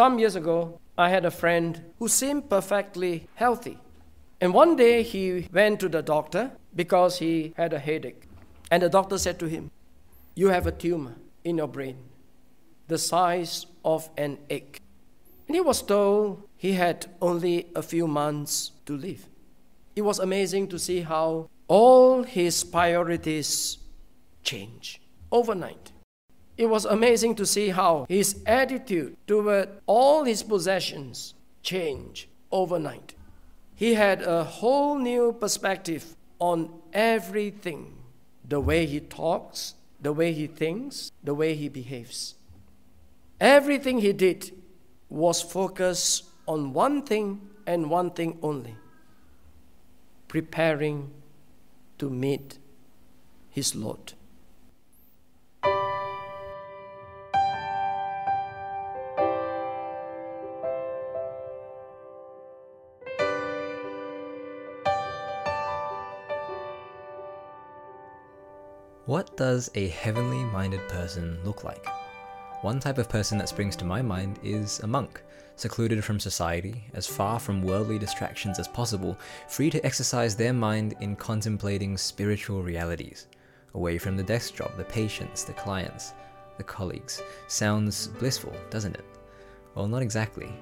Some years ago, I had a friend who seemed perfectly healthy. And one day he went to the doctor because he had a headache. And the doctor said to him, You have a tumor in your brain, the size of an egg. And he was told he had only a few months to live. It was amazing to see how all his priorities change overnight. It was amazing to see how his attitude toward all his possessions changed overnight. He had a whole new perspective on everything the way he talks, the way he thinks, the way he behaves. Everything he did was focused on one thing and one thing only preparing to meet his Lord. What does a heavenly minded person look like? One type of person that springs to my mind is a monk, secluded from society, as far from worldly distractions as possible, free to exercise their mind in contemplating spiritual realities. Away from the desk job, the patients, the clients, the colleagues. Sounds blissful, doesn't it? Well, not exactly.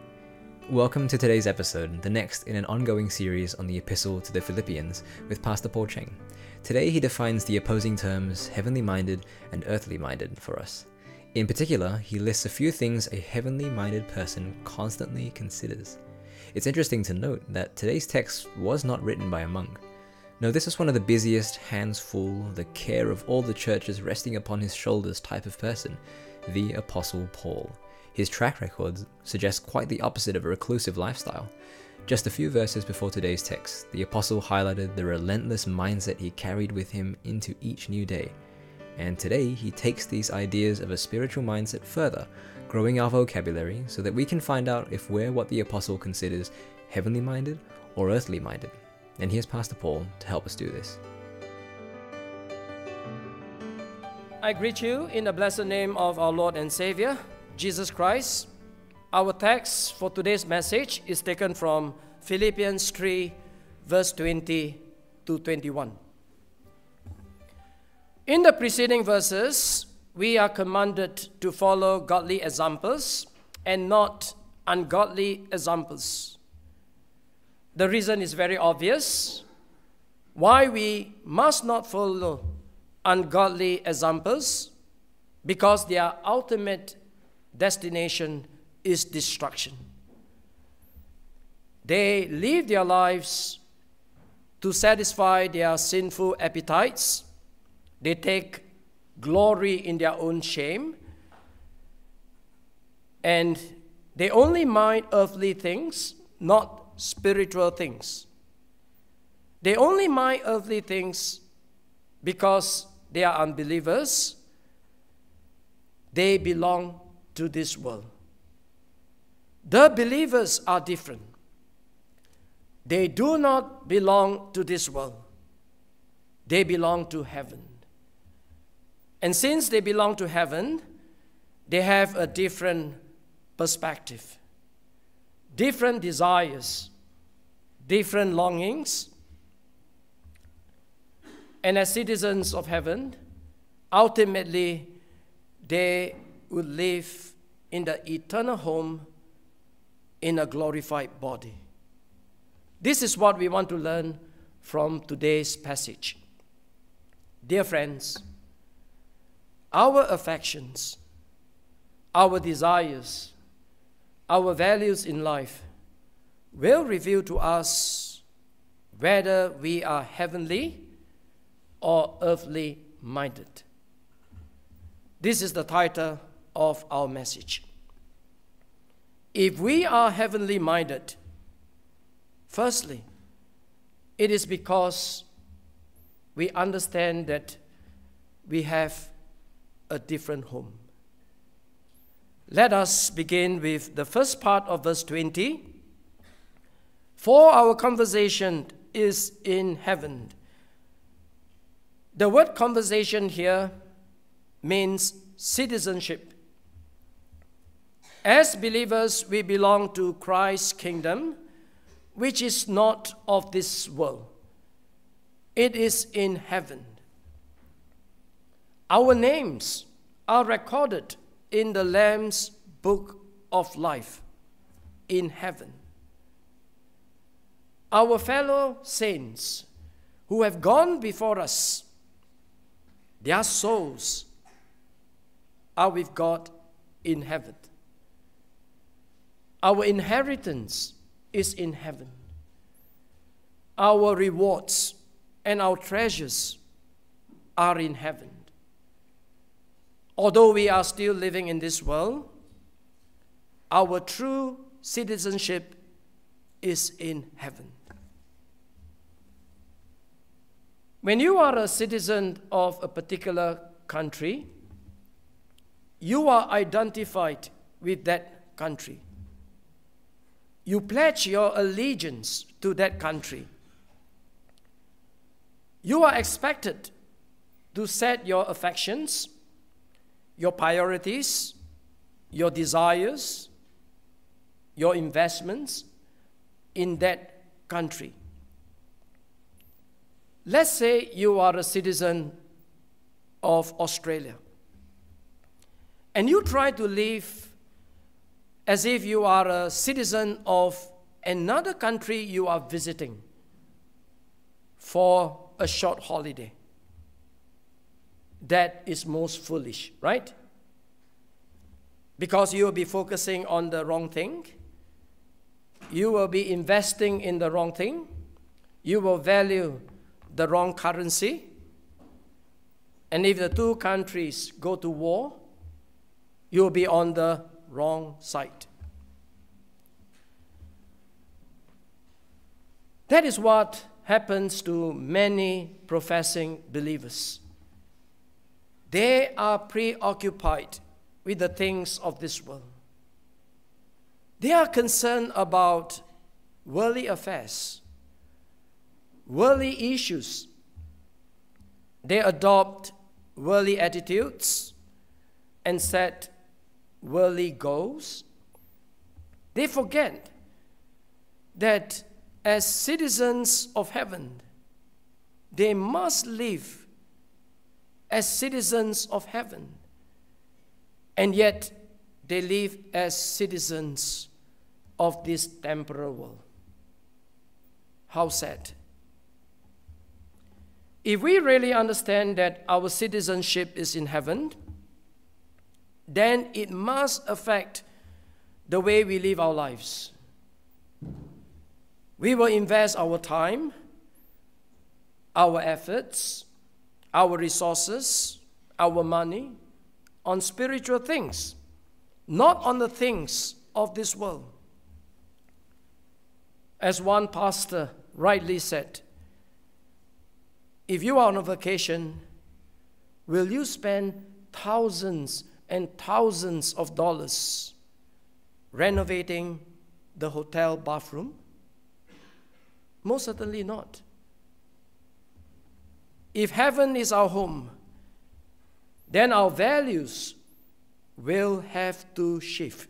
Welcome to today's episode, the next in an ongoing series on the Epistle to the Philippians with Pastor Paul Cheng. Today he defines the opposing terms heavenly minded and earthly minded for us. In particular, he lists a few things a heavenly minded person constantly considers. It's interesting to note that today's text was not written by a monk. No, this is one of the busiest, hands full, the care of all the churches resting upon his shoulders type of person, the Apostle Paul. His track record suggests quite the opposite of a reclusive lifestyle. Just a few verses before today's text, the apostle highlighted the relentless mindset he carried with him into each new day. And today, he takes these ideas of a spiritual mindset further, growing our vocabulary so that we can find out if we're what the apostle considers heavenly minded or earthly minded. And here's Pastor Paul to help us do this. I greet you in the blessed name of our Lord and Savior, Jesus Christ. Our text for today's message is taken from Philippians 3, verse 20 to 21. In the preceding verses, we are commanded to follow godly examples and not ungodly examples. The reason is very obvious why we must not follow ungodly examples because their ultimate destination is destruction. They live their lives to satisfy their sinful appetites. They take glory in their own shame. And they only mind earthly things, not spiritual things. They only mind earthly things because they are unbelievers. They belong to this world. The believers are different. They do not belong to this world, they belong to heaven. And since they belong to heaven, they have a different perspective, different desires, different longings. And as citizens of heaven, ultimately, they will live in the eternal home in a glorified body. This is what we want to learn from today's passage. Dear friends, our affections, our desires, our values in life will reveal to us whether we are heavenly or earthly minded. This is the title of our message. If we are heavenly minded, firstly, it is because we understand that we have a different home. Let us begin with the first part of verse 20. For our conversation is in heaven. The word conversation here means citizenship. As believers, we belong to Christ's kingdom, which is not of this world, it is in heaven. Our names are recorded in the Lamb's book of life in heaven. Our fellow saints who have gone before us, their souls are with God in heaven. Our inheritance is in heaven. Our rewards and our treasures are in heaven. Although we are still living in this world, our true citizenship is in heaven. When you are a citizen of a particular country, you are identified with that country. You pledge your allegiance to that country. You are expected to set your affections, your priorities, your desires, your investments in that country. Let's say you are a citizen of Australia and you try to live as if you are a citizen of another country you are visiting for a short holiday. That is most foolish, right? Because you will be focusing on the wrong thing. You will be investing in the wrong thing. You will value the wrong currency. And if the two countries go to war, you'll be on the wrong side. That is what happens to many professing believers. They are preoccupied with the things of this world. They are concerned about worldly affairs, worldly issues. They adopt worldly attitudes and set worldly goals. They forget that as citizens of heaven, they must live as citizens of heaven. And yet, they live as citizens of this temporal world. How sad. If we really understand that our citizenship is in heaven, then it must affect the way we live our lives. We will invest our time, our efforts, our resources, our money on spiritual things, not on the things of this world. As one pastor rightly said, if you are on a vacation, will you spend thousands and thousands of dollars renovating the hotel bathroom? Most certainly not. If heaven is our home, then our values will have to shift.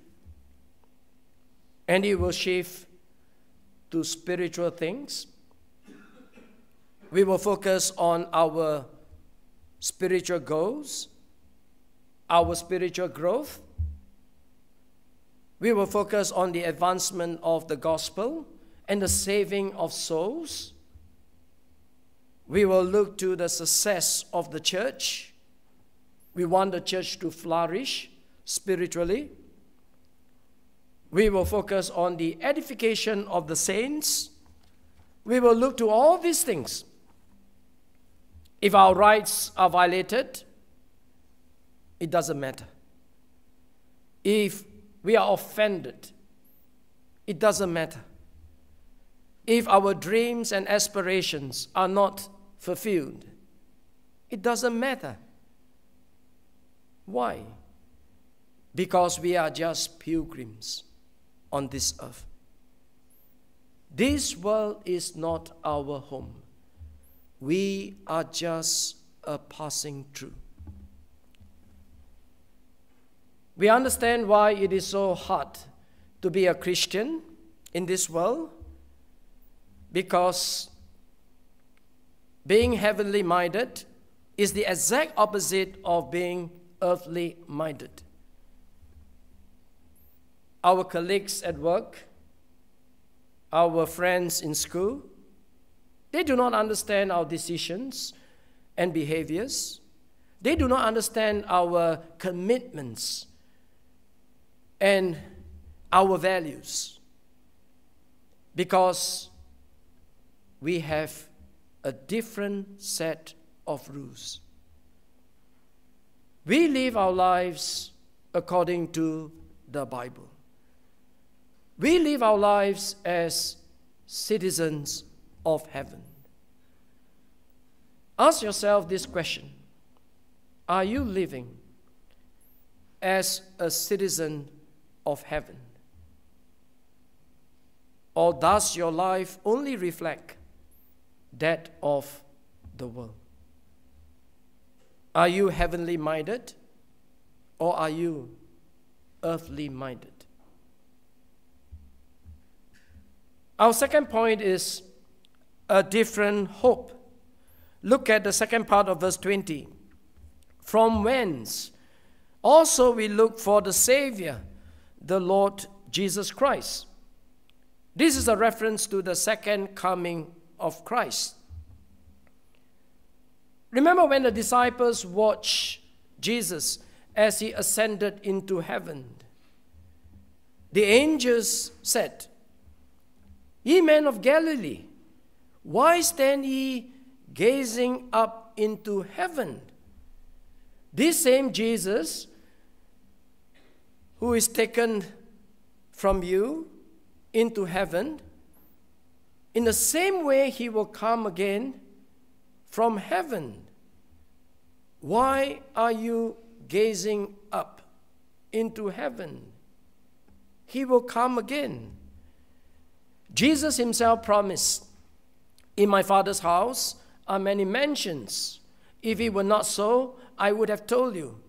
And it will shift to spiritual things. We will focus on our spiritual goals our spiritual growth. We will focus on the advancement of the gospel and the saving of souls. We will look to the success of the church. We want the church to flourish spiritually. We will focus on the edification of the saints. We will look to all these things. If our rights are violated, it doesn't matter. If we are offended, it doesn't matter. If our dreams and aspirations are not fulfilled, it doesn't matter. Why? Because we are just pilgrims on this earth. This world is not our home. We are just a passing through. We understand why it is so hard to be a Christian in this world because being heavenly minded is the exact opposite of being earthly minded. Our colleagues at work, our friends in school, they do not understand our decisions and behaviors. They do not understand our commitments and our values because we have a different set of rules. We live our lives according to the Bible. We live our lives as citizens of heaven. Ask yourself this question Are you living as a citizen of heaven? Or does your life only reflect that of the world? Are you heavenly minded or are you earthly minded? Our second point is a different hope. Look at the second part of verse 20. From whence also we look for the Savior, the Lord Jesus Christ. This is a reference to the second coming of Christ. Remember when the disciples watched Jesus as he ascended into heaven? The angels said, Ye men of Galilee, why stand ye gazing up into heaven? This same Jesus who is taken from you into heaven, in the same way he will come again from heaven. Why are you gazing up into heaven? He will come again. Jesus himself promised, In my Father's house are many mansions. If it were not so, I would have told you.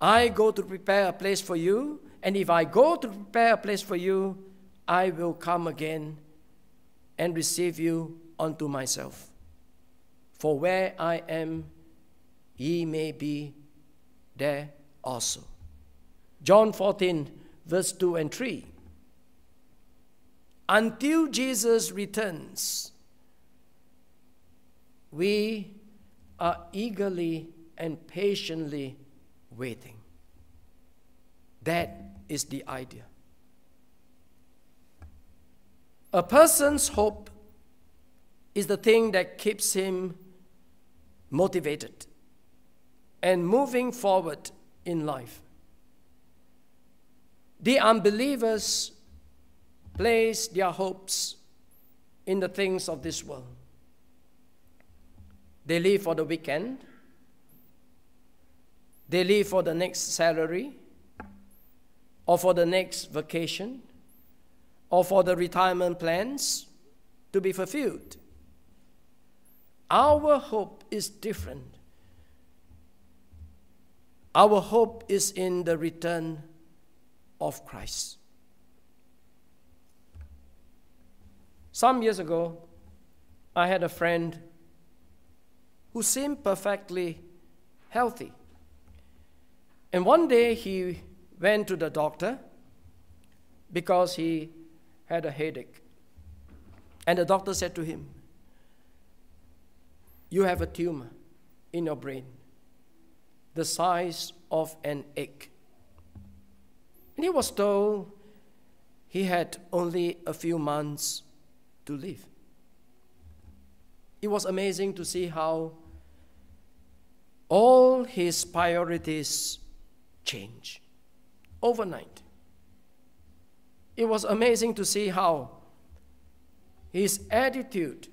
I go to prepare a place for you, and if I go to prepare a place for you, I will come again and receive you unto myself. For where I am, ye may be there also. John 14, verse 2 and 3. Until Jesus returns, we are eagerly and patiently waiting. That is the idea. A person's hope is the thing that keeps him motivated and moving forward in life. The unbelievers place their hopes in the things of this world. They live for the weekend, they live for the next salary, or for the next vacation, or for the retirement plans to be fulfilled. Our hope is different. Our hope is in the return of Christ. Some years ago, I had a friend who seemed perfectly healthy. And one day he went to the doctor because he had a headache. And the doctor said to him, You have a tumor in your brain, the size of an egg. And he was told he had only a few months to live. It was amazing to see how all his priorities change overnight. It was amazing to see how his attitude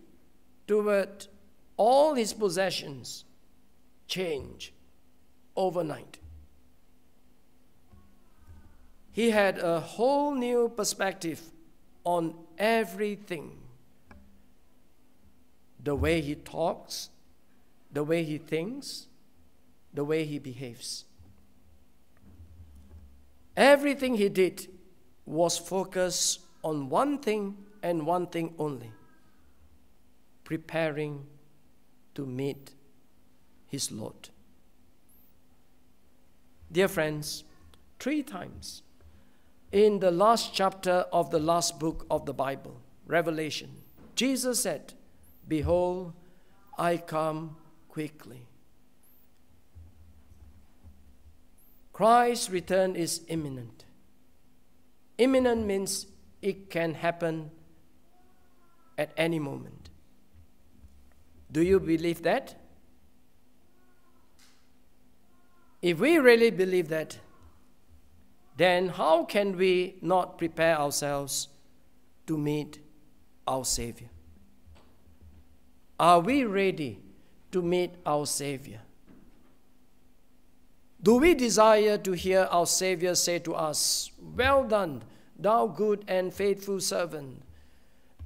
toward all his possessions change overnight. He had a whole new perspective on everything the way he talks, the way he thinks, the way he behaves. Everything he did was focused on one thing and one thing only preparing to meet his Lord. Dear friends, three times in the last chapter of the last book of the Bible, Revelation, Jesus said, Behold, I come quickly. Christ's return is imminent. Imminent means it can happen at any moment. Do you believe that? If we really believe that, then how can we not prepare ourselves to meet our Savior? Are we ready to meet our Savior? Do we desire to hear our Savior say to us, Well done, thou good and faithful servant?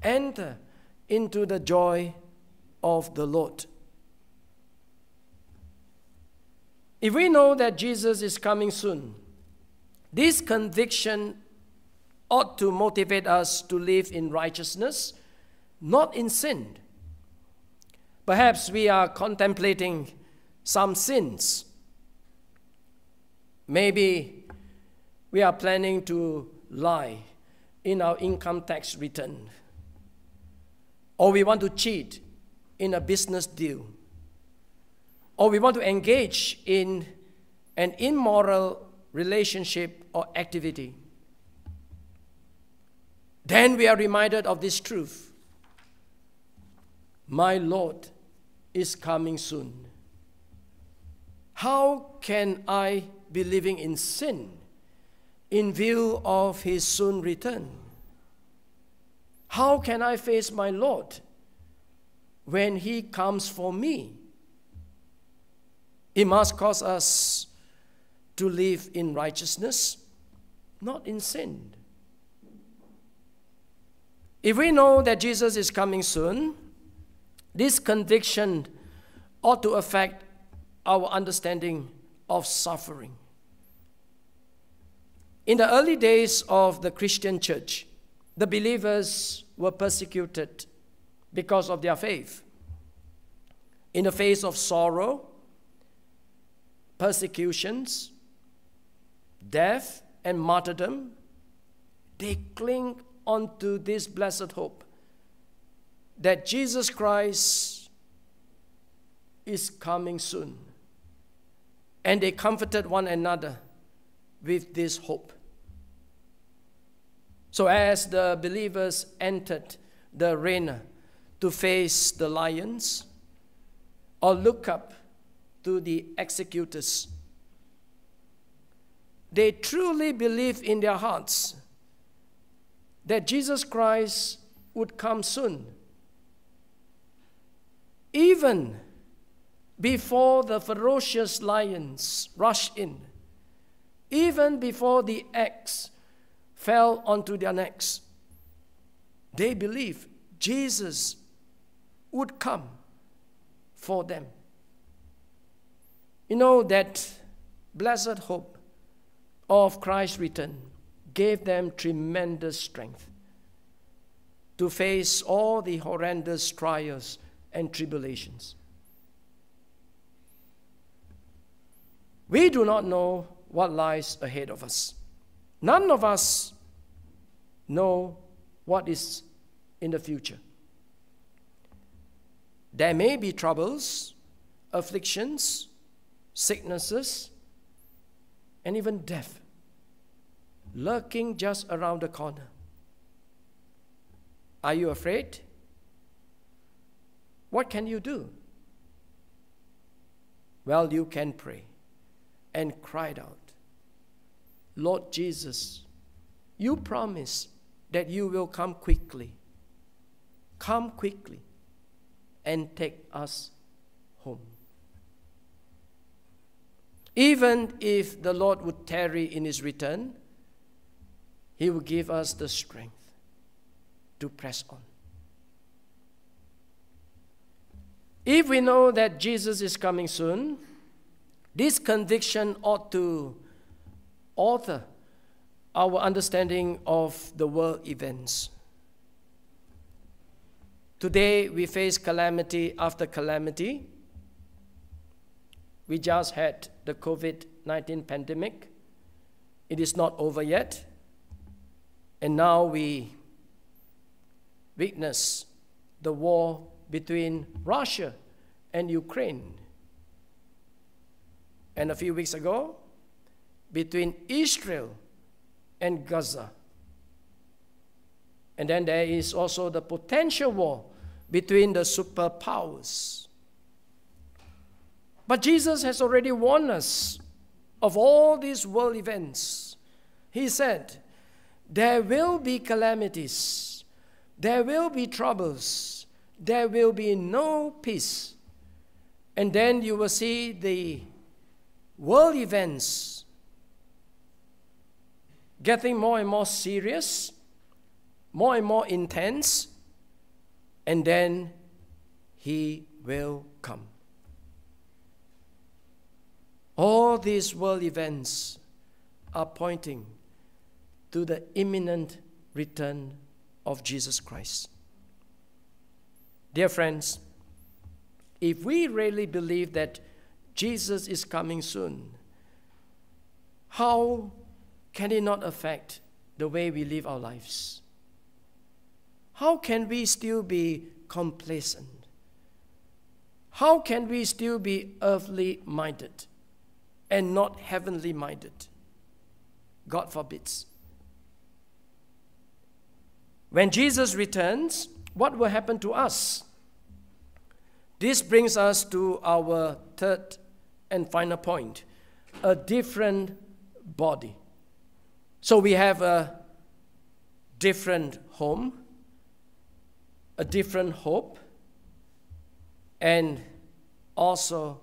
Enter into the joy of the Lord. If we know that Jesus is coming soon, this conviction ought to motivate us to live in righteousness, not in sin. Perhaps we are contemplating some sins. Maybe we are planning to lie in our income tax return, or we want to cheat in a business deal, or we want to engage in an immoral relationship or activity. Then we are reminded of this truth My Lord is coming soon. How can I be living in sin in view of his soon return? How can I face my Lord when he comes for me? It must cause us to live in righteousness, not in sin. If we know that Jesus is coming soon, this conviction ought to affect our understanding of suffering. In the early days of the Christian church, the believers were persecuted because of their faith. In the face of sorrow, persecutions, death, and martyrdom, they cling onto this blessed hope that Jesus Christ is coming soon. And they comforted one another with this hope. So, as the believers entered the arena to face the lions or look up to the executors, they truly believe in their hearts that Jesus Christ would come soon. Even before the ferocious lions rush in, even before the axe fell onto their necks, they believed Jesus would come for them. You know that blessed hope of Christ's return gave them tremendous strength to face all the horrendous trials and tribulations. We do not know what lies ahead of us. None of us know what is in the future. There may be troubles, afflictions, sicknesses, and even death lurking just around the corner. Are you afraid? What can you do? Well, you can pray and cry out, Lord Jesus, you promise that you will come quickly. Come quickly and take us home. Even if the Lord would tarry in his return, he will give us the strength to press on. If we know that Jesus is coming soon, this conviction ought to alter our understanding of the world events. Today, we face calamity after calamity. We just had the COVID 19 pandemic. It is not over yet. And now we witness the war between Russia and Ukraine. And a few weeks ago, between Israel and Gaza. And then there is also the potential war between the superpowers. But Jesus has already warned us of all these world events. He said, There will be calamities, there will be troubles, there will be no peace. And then you will see the world events getting more and more serious, more and more intense, and then he will come. All these world events are pointing to the imminent return of Jesus Christ. Dear friends, if we really believe that Jesus is coming soon, how can it not affect the way we live our lives? How can we still be complacent? How can we still be earthly minded and not heavenly minded? God forbids. When Jesus returns, what will happen to us? This brings us to our third and final point a different body. So we have a different home, a different hope, and also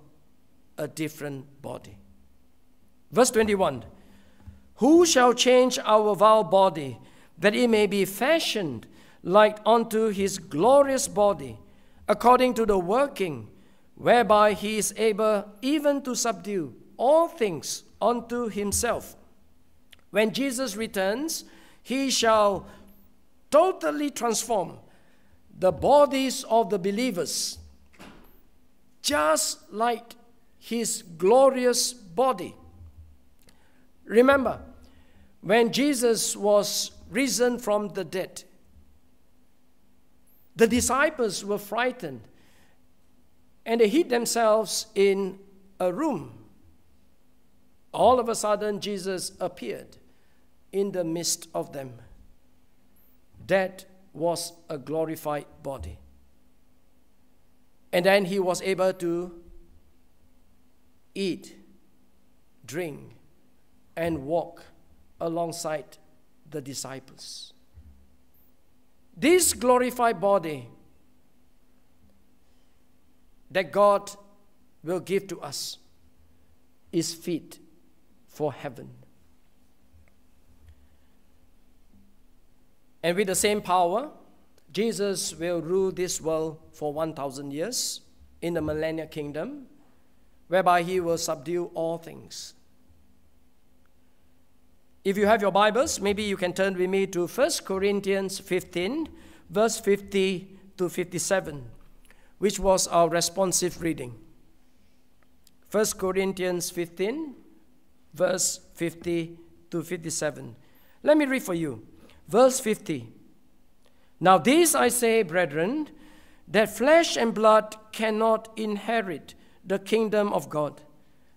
a different body. Verse 21 Who shall change our vile body, that it may be fashioned like unto his glorious body, according to the working whereby he is able even to subdue all things unto himself? When Jesus returns, he shall totally transform the bodies of the believers, just like his glorious body. Remember, when Jesus was risen from the dead, the disciples were frightened and they hid themselves in a room. All of a sudden, Jesus appeared in the midst of them. That was a glorified body. And then he was able to eat, drink, and walk alongside the disciples. This glorified body that God will give to us is fit for heaven. And with the same power, Jesus will rule this world for 1,000 years in the millennial kingdom, whereby he will subdue all things. If you have your Bibles, maybe you can turn with me to 1 Corinthians 15, verse 50 to 57, which was our responsive reading. 1 Corinthians 15, verse 50 to 57. Let me read for you. Verse 50. Now, this I say, brethren, that flesh and blood cannot inherit the kingdom of God,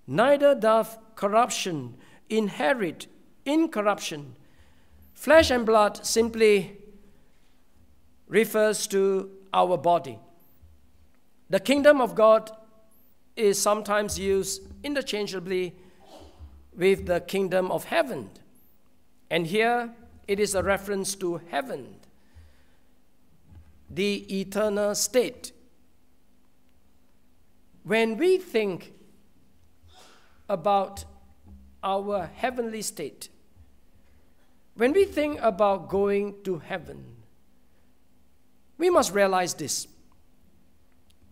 neither doth corruption inherit incorruption. Flesh and blood simply refers to our body. The kingdom of God is sometimes used interchangeably with the kingdom of heaven. And here it is a reference to heaven, the eternal state. When we think about our heavenly state, when we think about going to heaven, we must realize this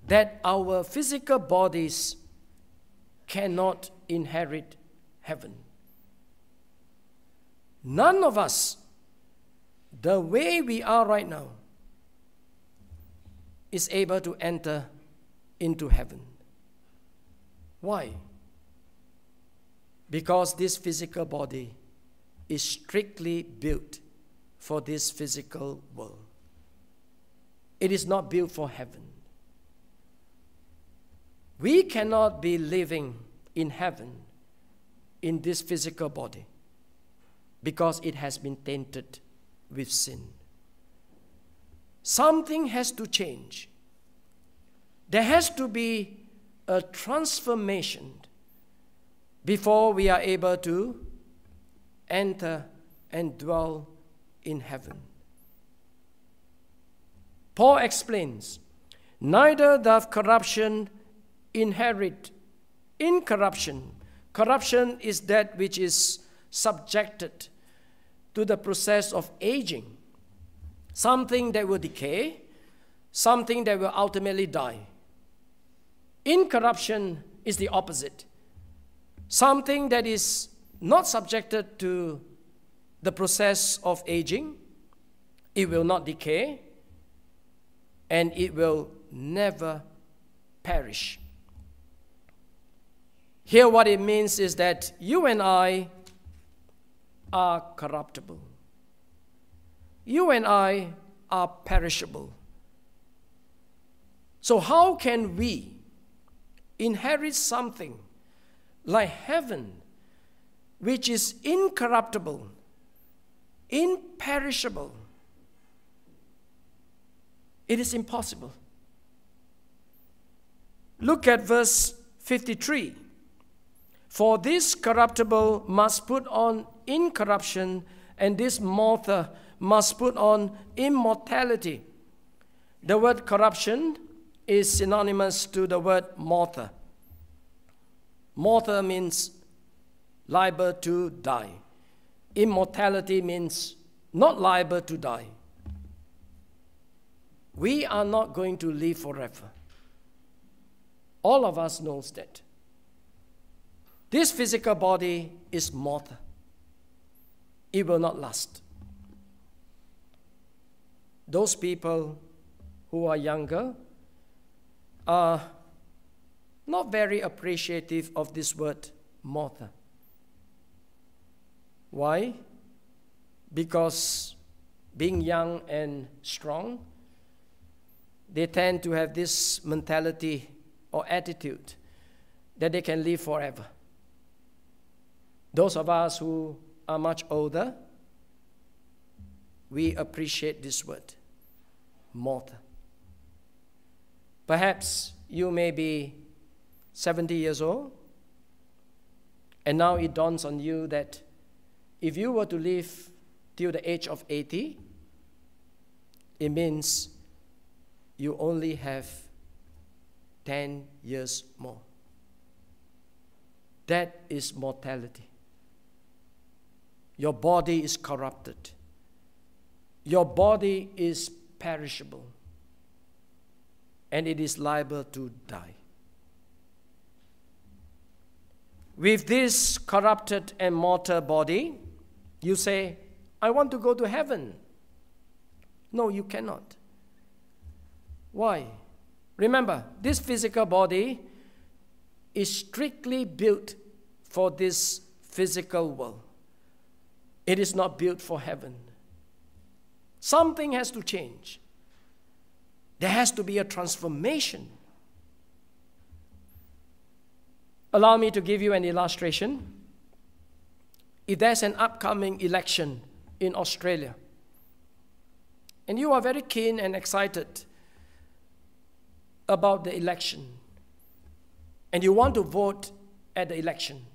that our physical bodies cannot inherit heaven. none of us, the way we are right now, is able to enter into heaven. Why? Because this physical body is strictly built for this physical world. It is not built for heaven. We cannot be living in heaven in this physical body because it has been tainted with sin. Something has to change. There has to be a transformation before we are able to enter and dwell in heaven. Paul explains neither doth corruption inherit incorruption. Corruption is that which is subjected to the process of aging, something that will decay, something that will ultimately die. Incorruption is the opposite, something that is not subjected to the process of aging, it will not decay, and it will never perish. Here, what it means is that you and I are corruptible. You and I are perishable. So, how can we inherit something like heaven, which is incorruptible, imperishable? It is impossible. Look at verse 53. For this corruptible must put on incorruption, and this mortal must put on immortality. The word corruption is synonymous to the word mortal. Mortal means liable to die. Immortality means not liable to die. We are not going to live forever. All of us knows that. This physical body is mortal. It will not last. Those people who are younger are not very appreciative of this word mortal. Why? Because being young and strong, they tend to have this mentality or attitude that they can live forever. Those of us who are much older, we appreciate this word, mortal. Perhaps you may be 70 years old, and now it dawns on you that if you were to live till the age of 80, it means you only have 10 years more. That is mortality. Your body is corrupted. Your body is perishable. And it is liable to die. With this corrupted and mortal body, you say, I want to go to heaven. No, you cannot. Why? Remember, this physical body is strictly built for this physical world. It is not built for heaven. Something has to change. There has to be a transformation. Allow me to give you an illustration. If there's an upcoming election in Australia, and you are very keen and excited about the election, and you want to vote at the election,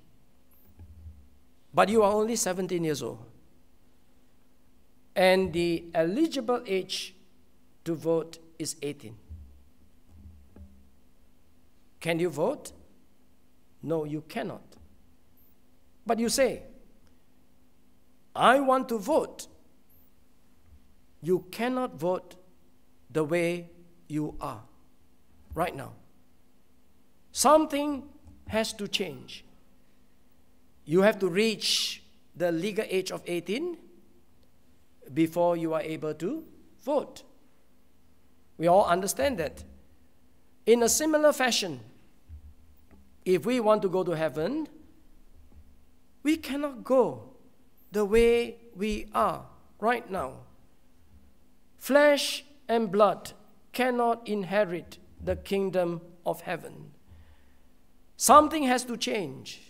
but you are only 17 years old. And the eligible age to vote is 18. Can you vote? No, you cannot. But you say, I want to vote. You cannot vote the way you are right now. Something has to change you have to reach the legal age of 18 before you are able to vote. We all understand that. In a similar fashion, if we want to go to heaven, we cannot go the way we are right now. Flesh and blood cannot inherit the kingdom of heaven. Something has to change,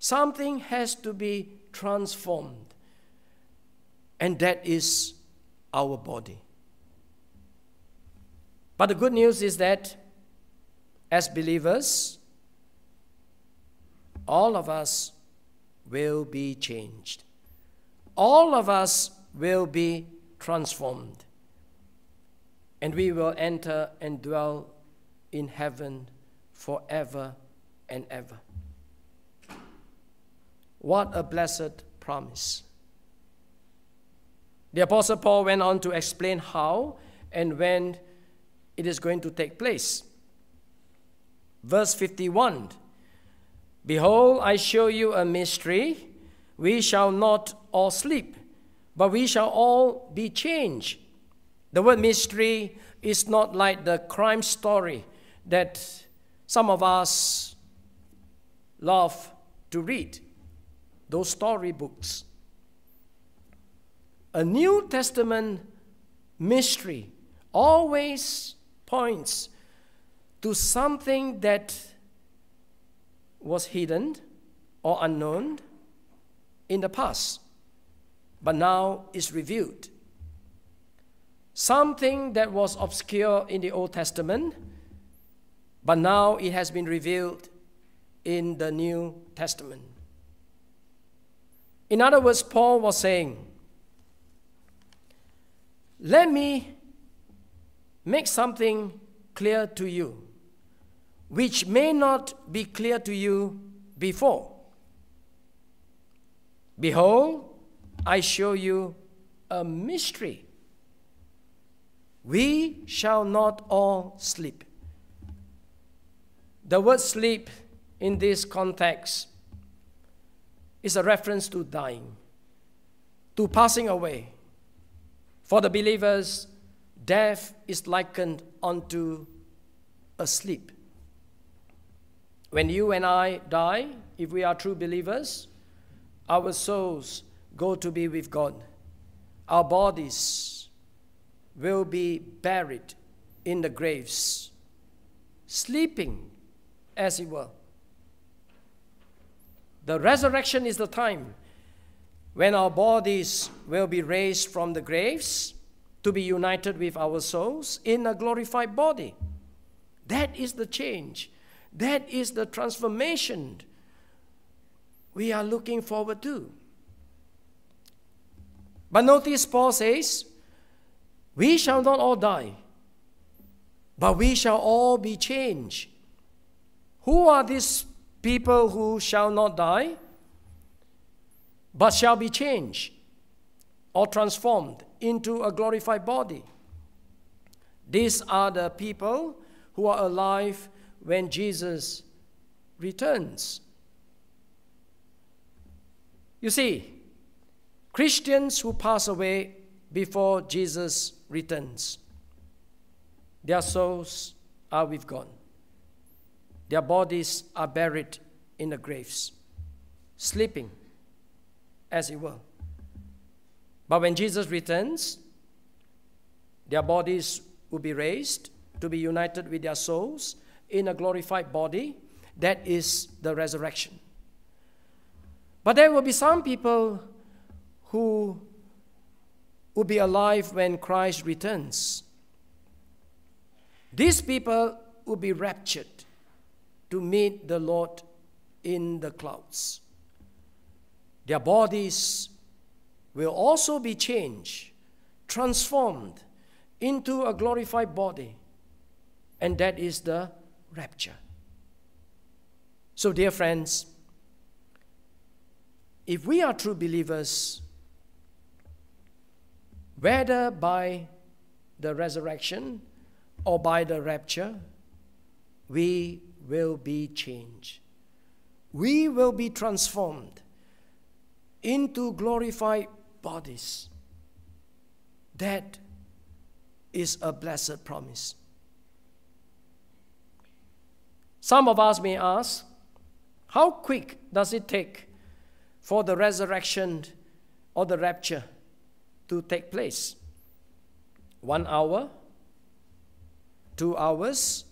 something has to be transformed, and that is our body. But the good news is that as believers, all of us will be changed. All of us will be transformed. And we will enter and dwell in heaven forever and ever. What a blessed promise. The Apostle Paul went on to explain how and when it is going to take place. Verse 51 Behold, I show you a mystery. We shall not all sleep, but we shall all be changed. The word mystery is not like the crime story that some of us love to read, those storybooks. A New Testament mystery always points to something that was hidden or unknown in the past, but now is revealed. Something that was obscure in the Old Testament, but now it has been revealed in the New Testament. In other words, Paul was saying, Let me make something clear to you which may not be clear to you before. Behold, I show you a mystery. We shall not all sleep. The word sleep in this context is a reference to dying, to passing away. For the believers, death is likened unto a sleep. When you and I die, if we are true believers, our souls go to be with God. Our bodies will be buried in the graves, sleeping as it were. The resurrection is the time when our bodies will be raised from the graves to be united with our souls in a glorified body. That is the change that is the transformation we are looking forward to. But notice Paul says, We shall not all die, but we shall all be changed. Who are these people who shall not die, but shall be changed or transformed into a glorified body? These are the people who are alive when Jesus returns. You see, Christians who pass away before Jesus returns, their souls are with God. Their bodies are buried in the graves, sleeping, as it were. But when Jesus returns, their bodies will be raised to be united with their souls in a glorified body. That is the resurrection. But there will be some people who will be alive when Christ returns. These people will be raptured to meet the Lord in the clouds. Their bodies will also be changed, transformed into a glorified body, and that is the rapture. So, dear friends, if we are true believers, whether by the resurrection or by the rapture, we will be changed. We will be transformed. into glorified bodies. That is a blessed promise. Some of us may ask, how quick does it take for the resurrection or the rapture to take place? One hour? Two hours?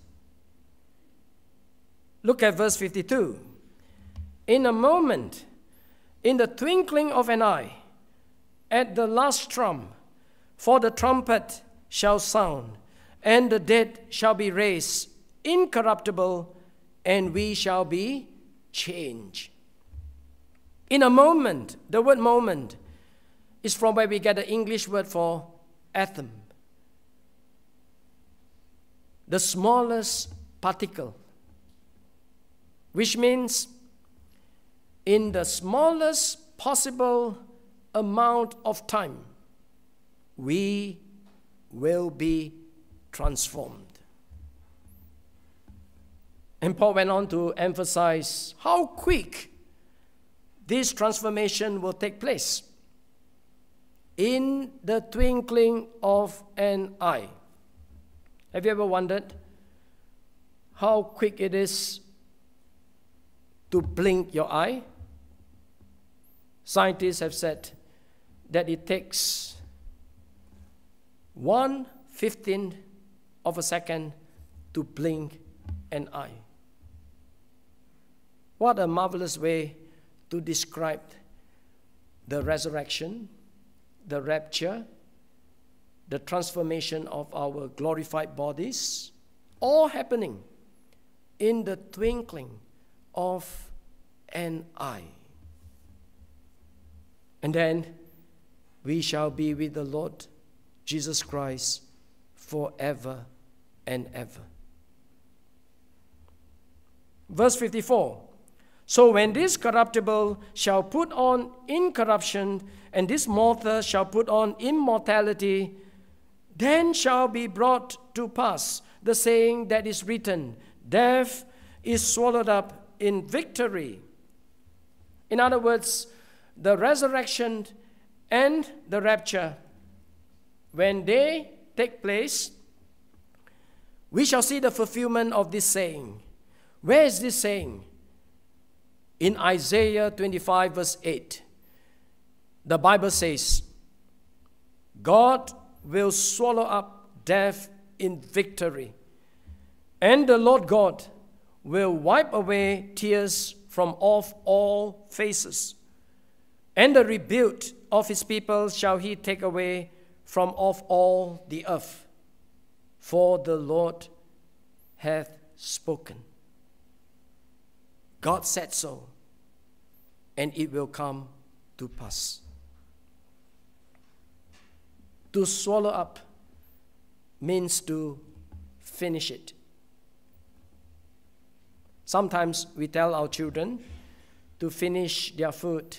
Look at verse 52. In a moment, in the twinkling of an eye, at the last trump, for the trumpet shall sound, and the dead shall be raised incorruptible, and we shall be changed. In a moment, the word moment is from where we get the English word for atom. The smallest particle, which means in the smallest possible amount of time, we will be transformed. And Paul went on to emphasize how quick this transformation will take place in the twinkling of an eye. Have you ever wondered how quick it is to blink your eye? Scientists have said that it takes one fifteenth of a second to blink an eye. What a marvelous way to describe the resurrection, the rapture, the transformation of our glorified bodies, all happening in the twinkling of an eye. And then we shall be with the Lord Jesus Christ forever and ever. Verse 54 So when this corruptible shall put on incorruption, and this mortal shall put on immortality, then shall be brought to pass the saying that is written Death is swallowed up in victory. In other words, the resurrection and the rapture, when they take place, we shall see the fulfillment of this saying. Where is this saying? In Isaiah 25, verse 8, the Bible says, God will swallow up death in victory, and the Lord God will wipe away tears from off all faces, and the rebuke of his people shall he take away from off all the earth, for the Lord hath spoken. God said so, and it will come to pass. To swallow up means to finish it. Sometimes we tell our children to finish their food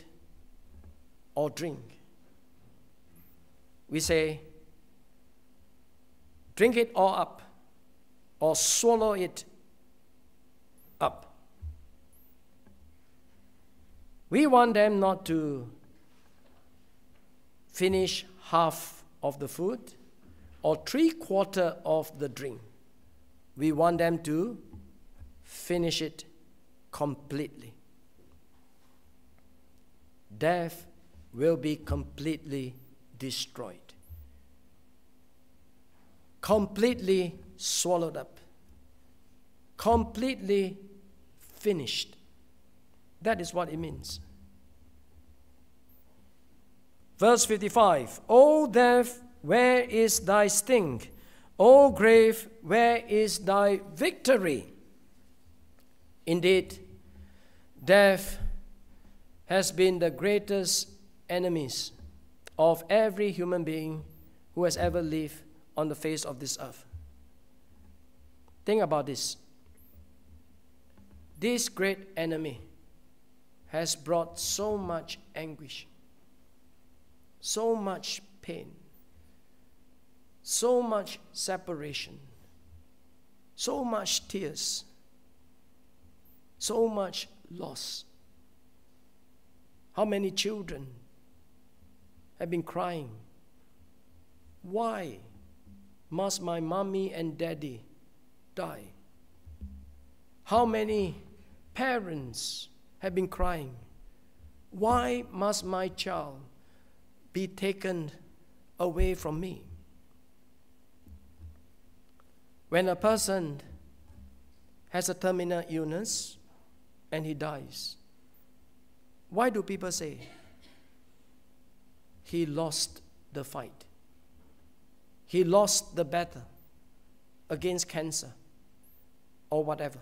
or drink. We say, drink it all up or swallow it up. We want them not to finish half of the food or three quarter of the drink. We want them to finish it completely. Death will be completely destroyed, completely swallowed up, completely finished. That is what it means. Verse 55 O death, where is thy sting? O grave, where is thy victory? Indeed, death has been the greatest enemies of every human being who has ever lived on the face of this earth. Think about this. This great enemy has brought so much anguish, so much pain, so much separation, so much tears, so much loss. How many children have been crying? Why must my mommy and daddy die? How many parents have been crying? Why must my child be taken away from me? When a person has a terminal illness and he dies, why do people say he lost the fight? He lost the battle against cancer or whatever.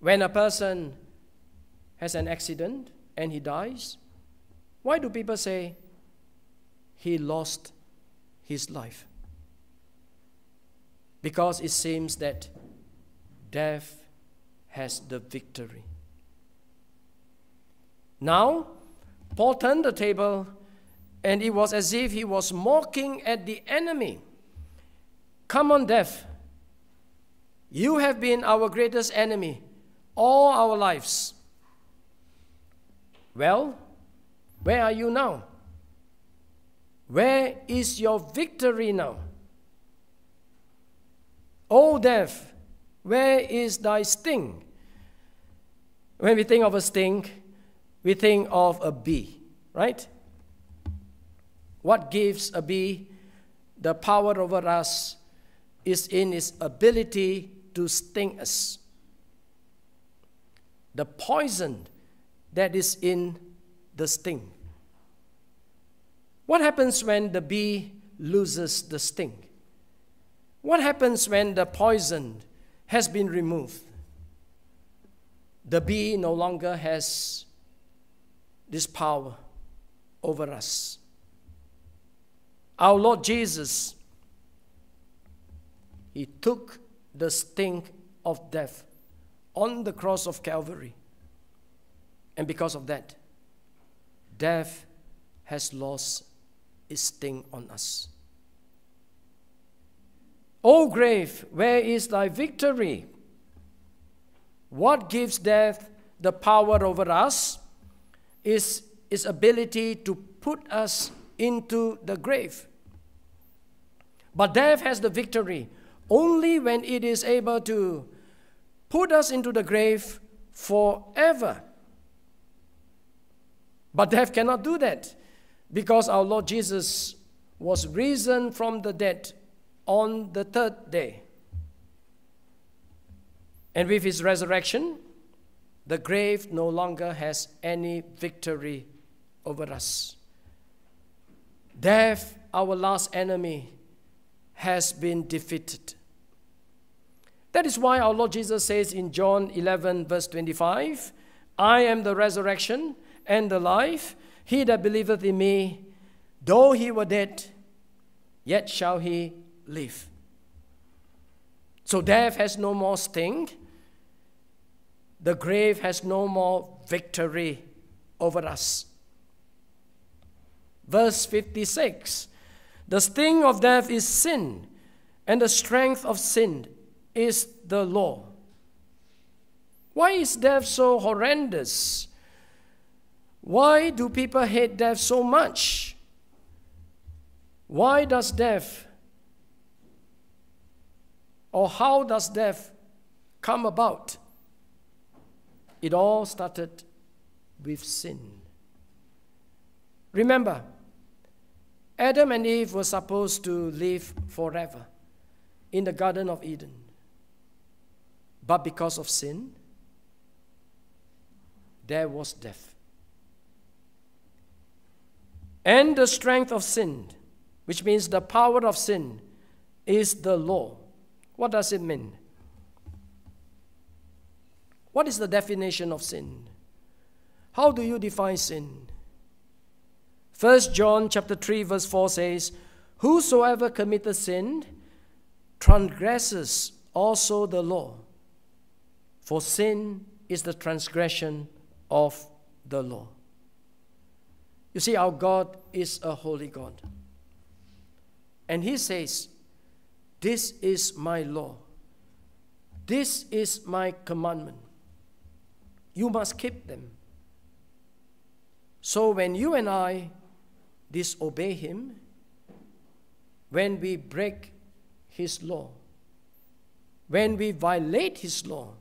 When a person has an accident and he dies, why do people say he lost his life? Because it seems that death has the victory. Now, Paul turned the table, and it was as if he was mocking at the enemy. Come on, death. You have been our greatest enemy all our lives. Well, where are you now? Where is your victory now? O death, where is thy sting? When we think of a sting, we think of a bee, right? What gives a bee the power over us is in its ability to sting us. The poison that is in the sting. What happens when the bee loses the sting? What happens when the poison has been removed? The bee no longer has this power over us. Our Lord Jesus, He took the sting of death on the cross of Calvary. And because of that, death has lost its sting on us. O grave, where is thy victory? What gives death the power over us is its ability to put us into the grave. But death has the victory only when it is able to put us into the grave forever. But death cannot do that because our Lord Jesus was risen from the dead on the third day. And with his resurrection, the grave no longer has any victory over us. Death, our last enemy, has been defeated. That is why our Lord Jesus says in John 11, verse 25, I am the resurrection and the life. He that believeth in me, though he were dead, yet shall he live. So death has no more sting. The grave has no more victory over us. Verse 56 The sting of death is sin, and the strength of sin is the law. Why is death so horrendous? Why do people hate death so much? Why does death, or how does death come about? It all started with sin. Remember, Adam and Eve were supposed to live forever in the Garden of Eden. But because of sin, there was death. And the strength of sin, which means the power of sin, is the law. What does it mean? What is the definition of sin? How do you define sin? 1 John chapter 3 verse 4 says, Whosoever committeth sin transgresses also the law. For sin is the transgression of the law. You see, our God is a holy God. And He says, This is my law. This is my commandment. You must keep them. So when you and I disobey Him, when we break His law, when we violate His law,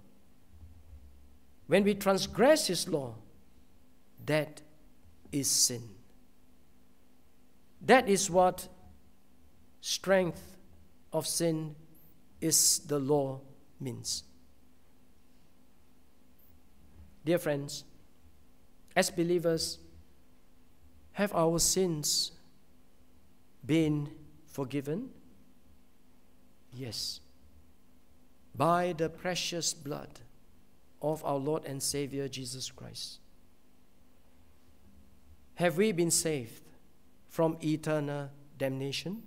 when we transgress His law, that is sin. That is what strength of sin is the law means. Dear friends, as believers, have our sins been forgiven? Yes. By the precious blood of our Lord and Savior Jesus Christ. Have we been saved from eternal damnation?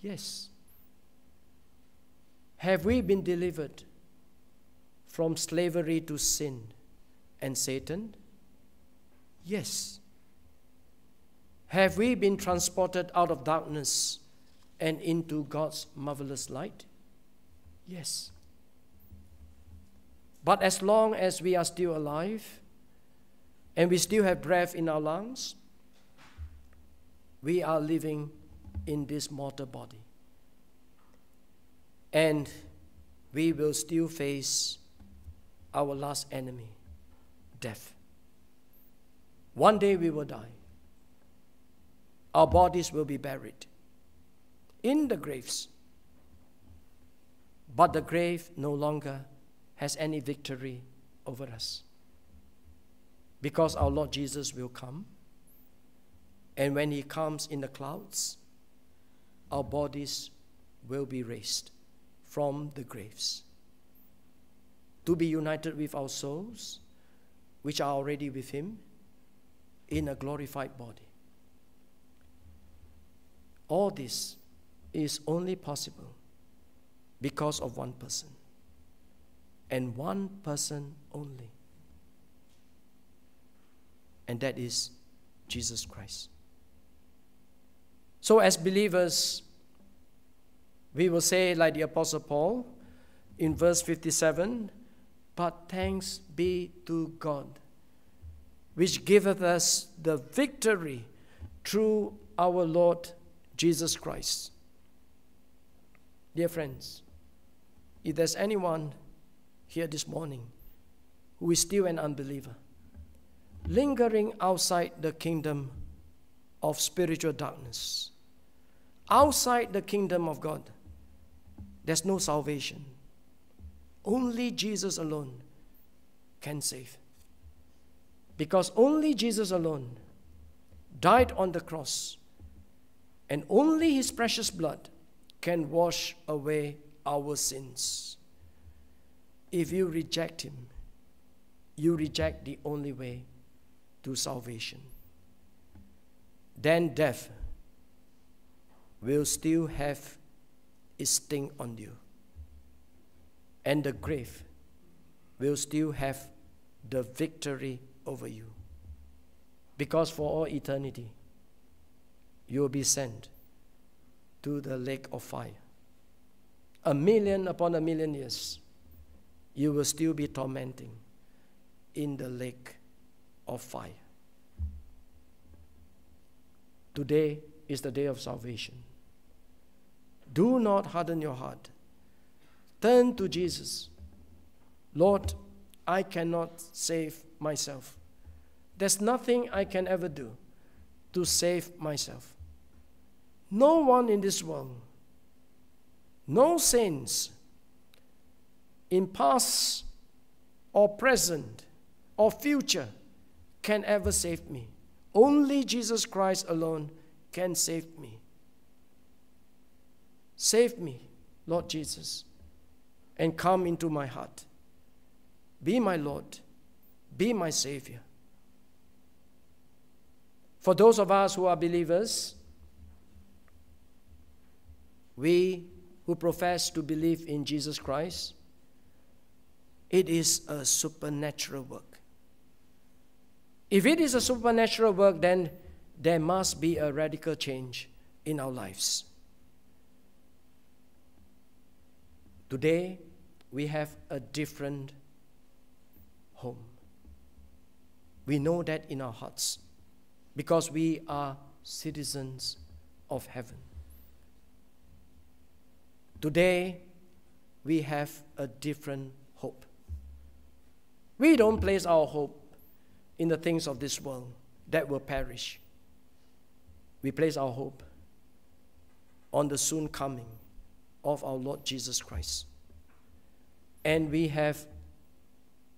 Yes. Have we been delivered from slavery to sin and Satan? Yes. Have we been transported out of darkness and into God's marvelous light? Yes. But as long as we are still alive and we still have breath in our lungs, we are living in this mortal body. And we will still face our last enemy, death. One day we will die. Our bodies will be buried in the graves. But the grave no longer has any victory over us. Because our Lord Jesus will come. And when He comes in the clouds, our bodies will be raised from the graves to be united with our souls, which are already with Him, in a glorified body. All this is only possible because of one person, and one person only, and that is Jesus Christ. So, as believers, we will say, like the Apostle Paul in verse 57 but thanks be to God, which giveth us the victory through our Lord Jesus Christ. Dear friends, if there's anyone here this morning who is still an unbeliever, lingering outside the kingdom of spiritual darkness, outside the kingdom of God, there's no salvation. Only Jesus alone can save. Because only Jesus alone died on the cross, and only his precious blood can wash away our sins. If you reject him, you reject the only way to salvation. Then death will still have its sting on you and the grave will still have the victory over you. Because for all eternity, you will be sent to the lake of fire. A million upon a million years, you will still be tormenting in the lake of fire. Today is the day of salvation. Do not harden your heart Turn to Jesus. Lord, I cannot save myself. There's nothing I can ever do to save myself. No one in this world, no saints in past or present or future can ever save me. Only Jesus Christ alone can save me. Save me, Lord Jesus and come into my heart. Be my Lord, be my Savior. For those of us who are believers, we who profess to believe in Jesus Christ, it is a supernatural work. If it is a supernatural work, then there must be a radical change in our lives. Today, we have a different home. We know that in our hearts because we are citizens of heaven. Today, we have a different hope. We don't place our hope in the things of this world that will perish. We place our hope on the soon coming of our Lord Jesus Christ. And we have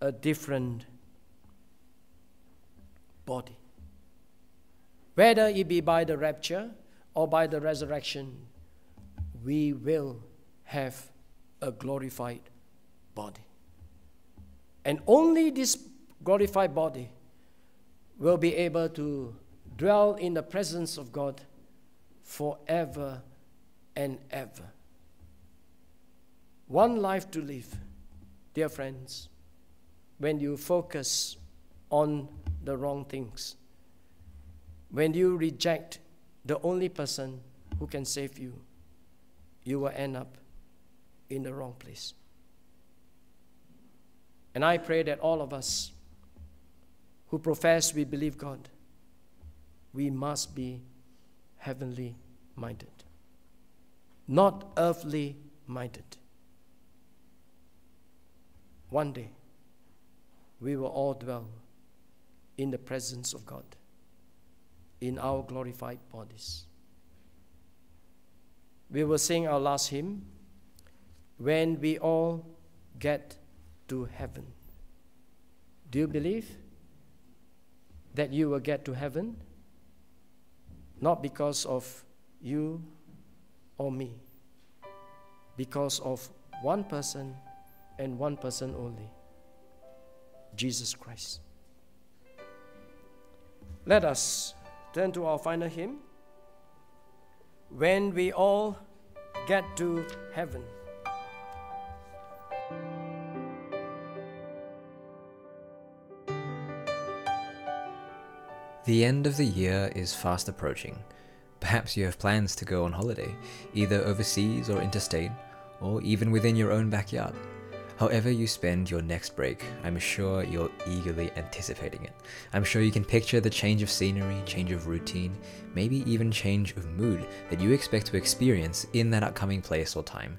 a different body. Whether it be by the rapture or by the resurrection, we will have a glorified body. And only this glorified body will be able to dwell in the presence of God forever and ever. One life to live, dear friends, when you focus on the wrong things, when you reject the only person who can save you, you will end up in the wrong place. And I pray that all of us who profess we believe God, we must be heavenly minded, not earthly minded. One day, we will all dwell in the presence of God in our glorified bodies. We will sing our last hymn when we all get to heaven. Do you believe that you will get to heaven? Not because of you or me, because of one person and one person only Jesus Christ. Let us turn to our final hymn. When we all get to heaven. The end of the year is fast approaching. Perhaps you have plans to go on holiday, either overseas or interstate, or even within your own backyard. However, you spend your next break, I'm sure you're eagerly anticipating it. I'm sure you can picture the change of scenery, change of routine, maybe even change of mood that you expect to experience in that upcoming place or time.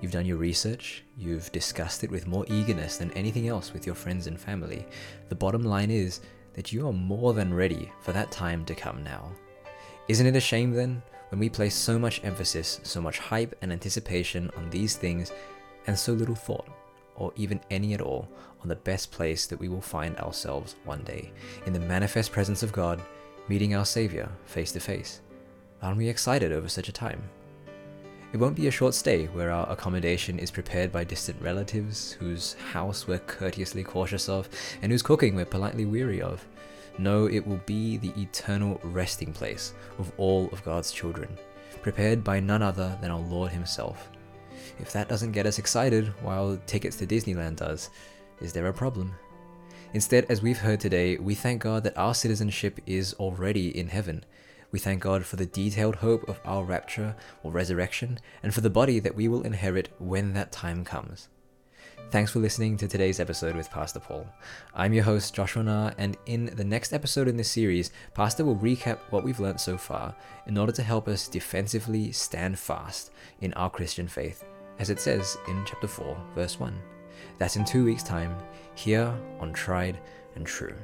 You've done your research, you've discussed it with more eagerness than anything else with your friends and family. The bottom line is, that you are more than ready for that time to come now. Isn't it a shame then when we place so much emphasis, so much hype and anticipation on these things and so little thought, or even any at all, on the best place that we will find ourselves one day, in the manifest presence of God, meeting our Saviour face to face? Aren't we excited over such a time? It won't be a short stay where our accommodation is prepared by distant relatives, whose house we're courteously cautious of, and whose cooking we're politely weary of. No, it will be the eternal resting place of all of God's children, prepared by none other than our Lord Himself. If that doesn't get us excited, while tickets to Disneyland does, is there a problem? Instead, as we've heard today, we thank God that our citizenship is already in heaven we thank God for the detailed hope of our rapture or resurrection, and for the body that we will inherit when that time comes. Thanks for listening to today's episode with Pastor Paul. I'm your host, Joshua Na, and in the next episode in this series, Pastor will recap what we've learned so far in order to help us defensively stand fast in our Christian faith, as it says in chapter 4, verse 1. that in two weeks' time, here on Tried and True.